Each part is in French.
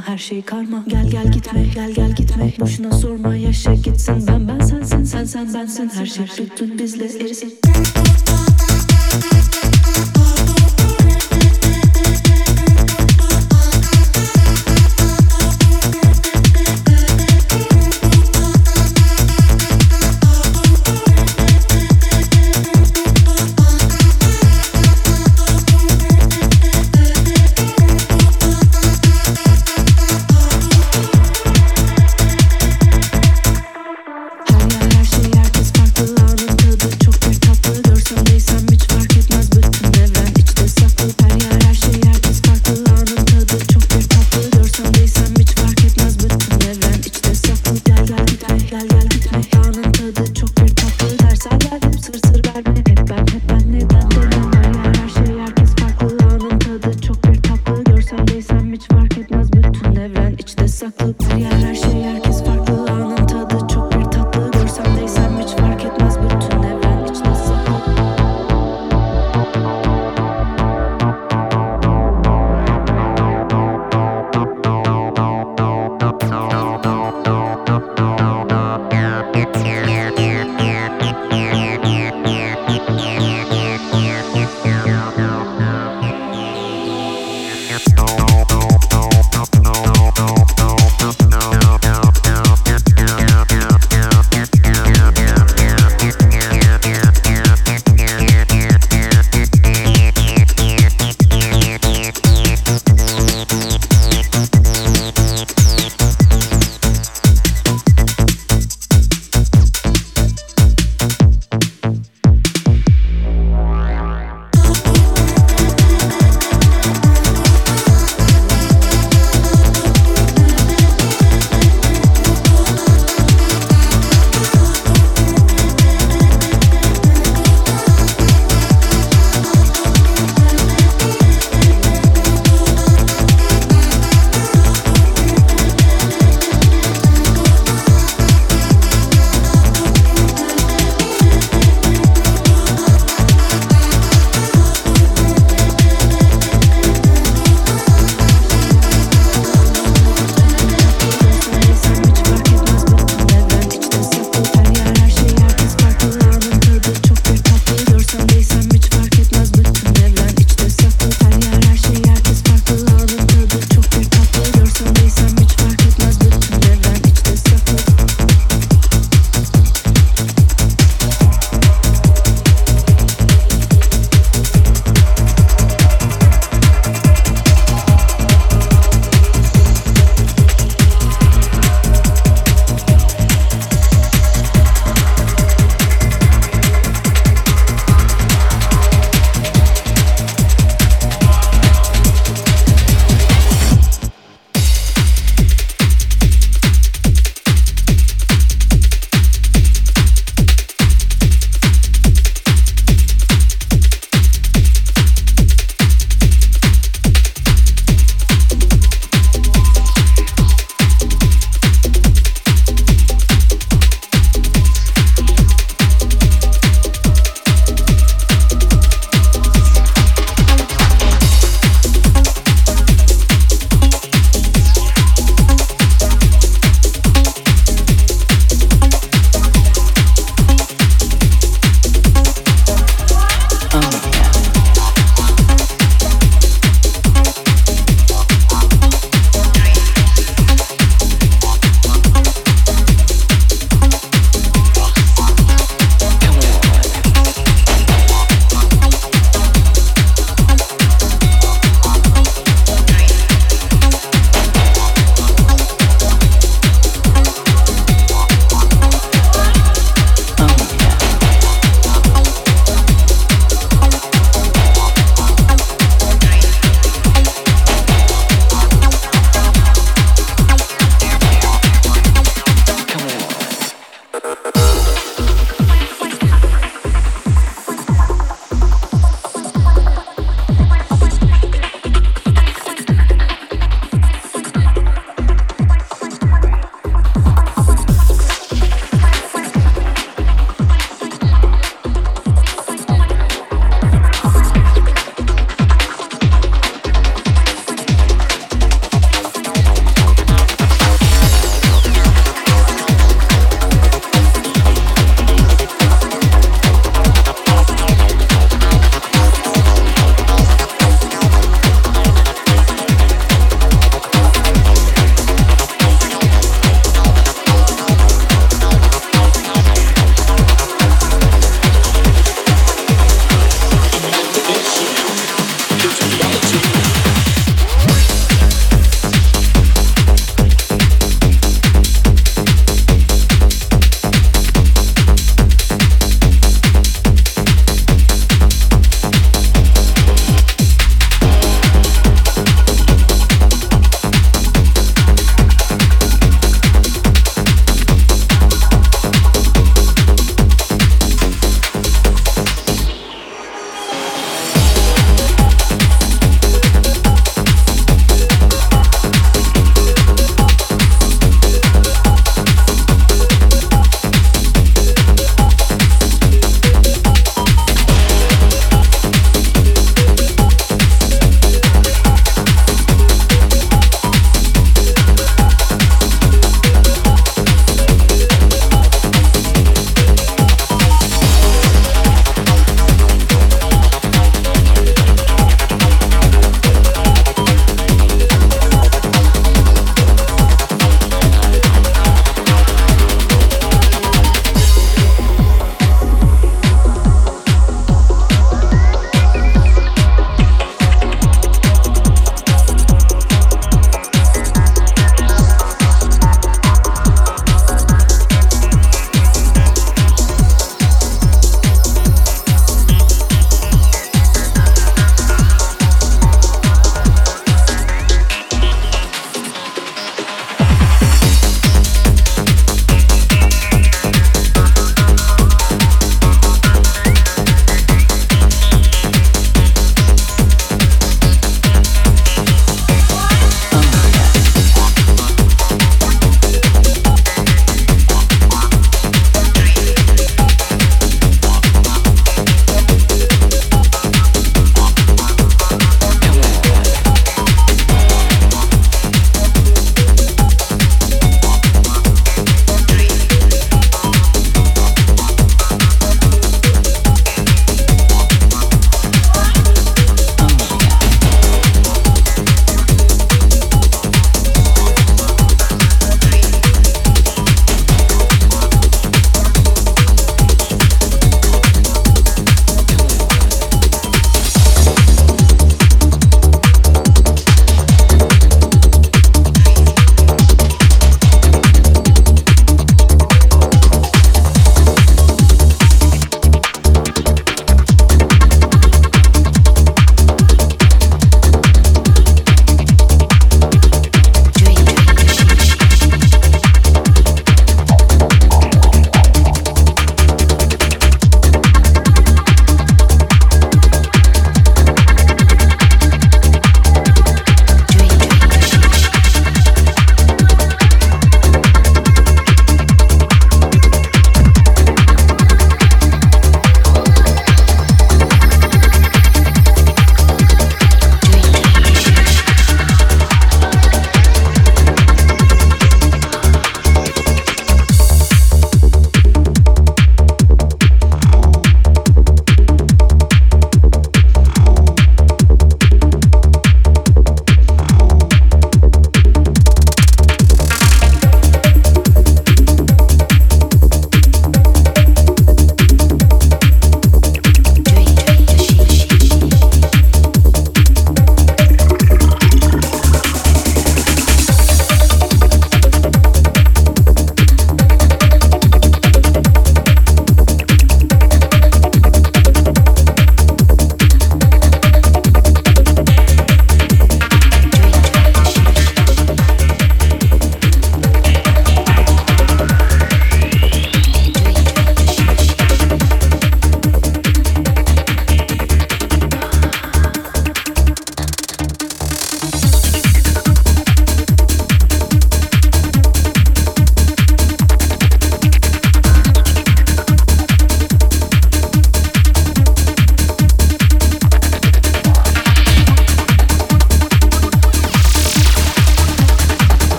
her şey karma. Gel gel gitme gel gel gitme. Boşuna sorma yaşa gitsin. Ben ben sensin sen sen bensin. Her şey tuttun bizle. Erisin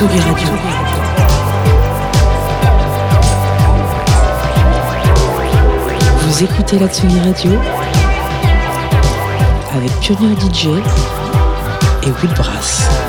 Radio. Vous écoutez la Tsugi Radio avec Pionnier DJ et Will Brass.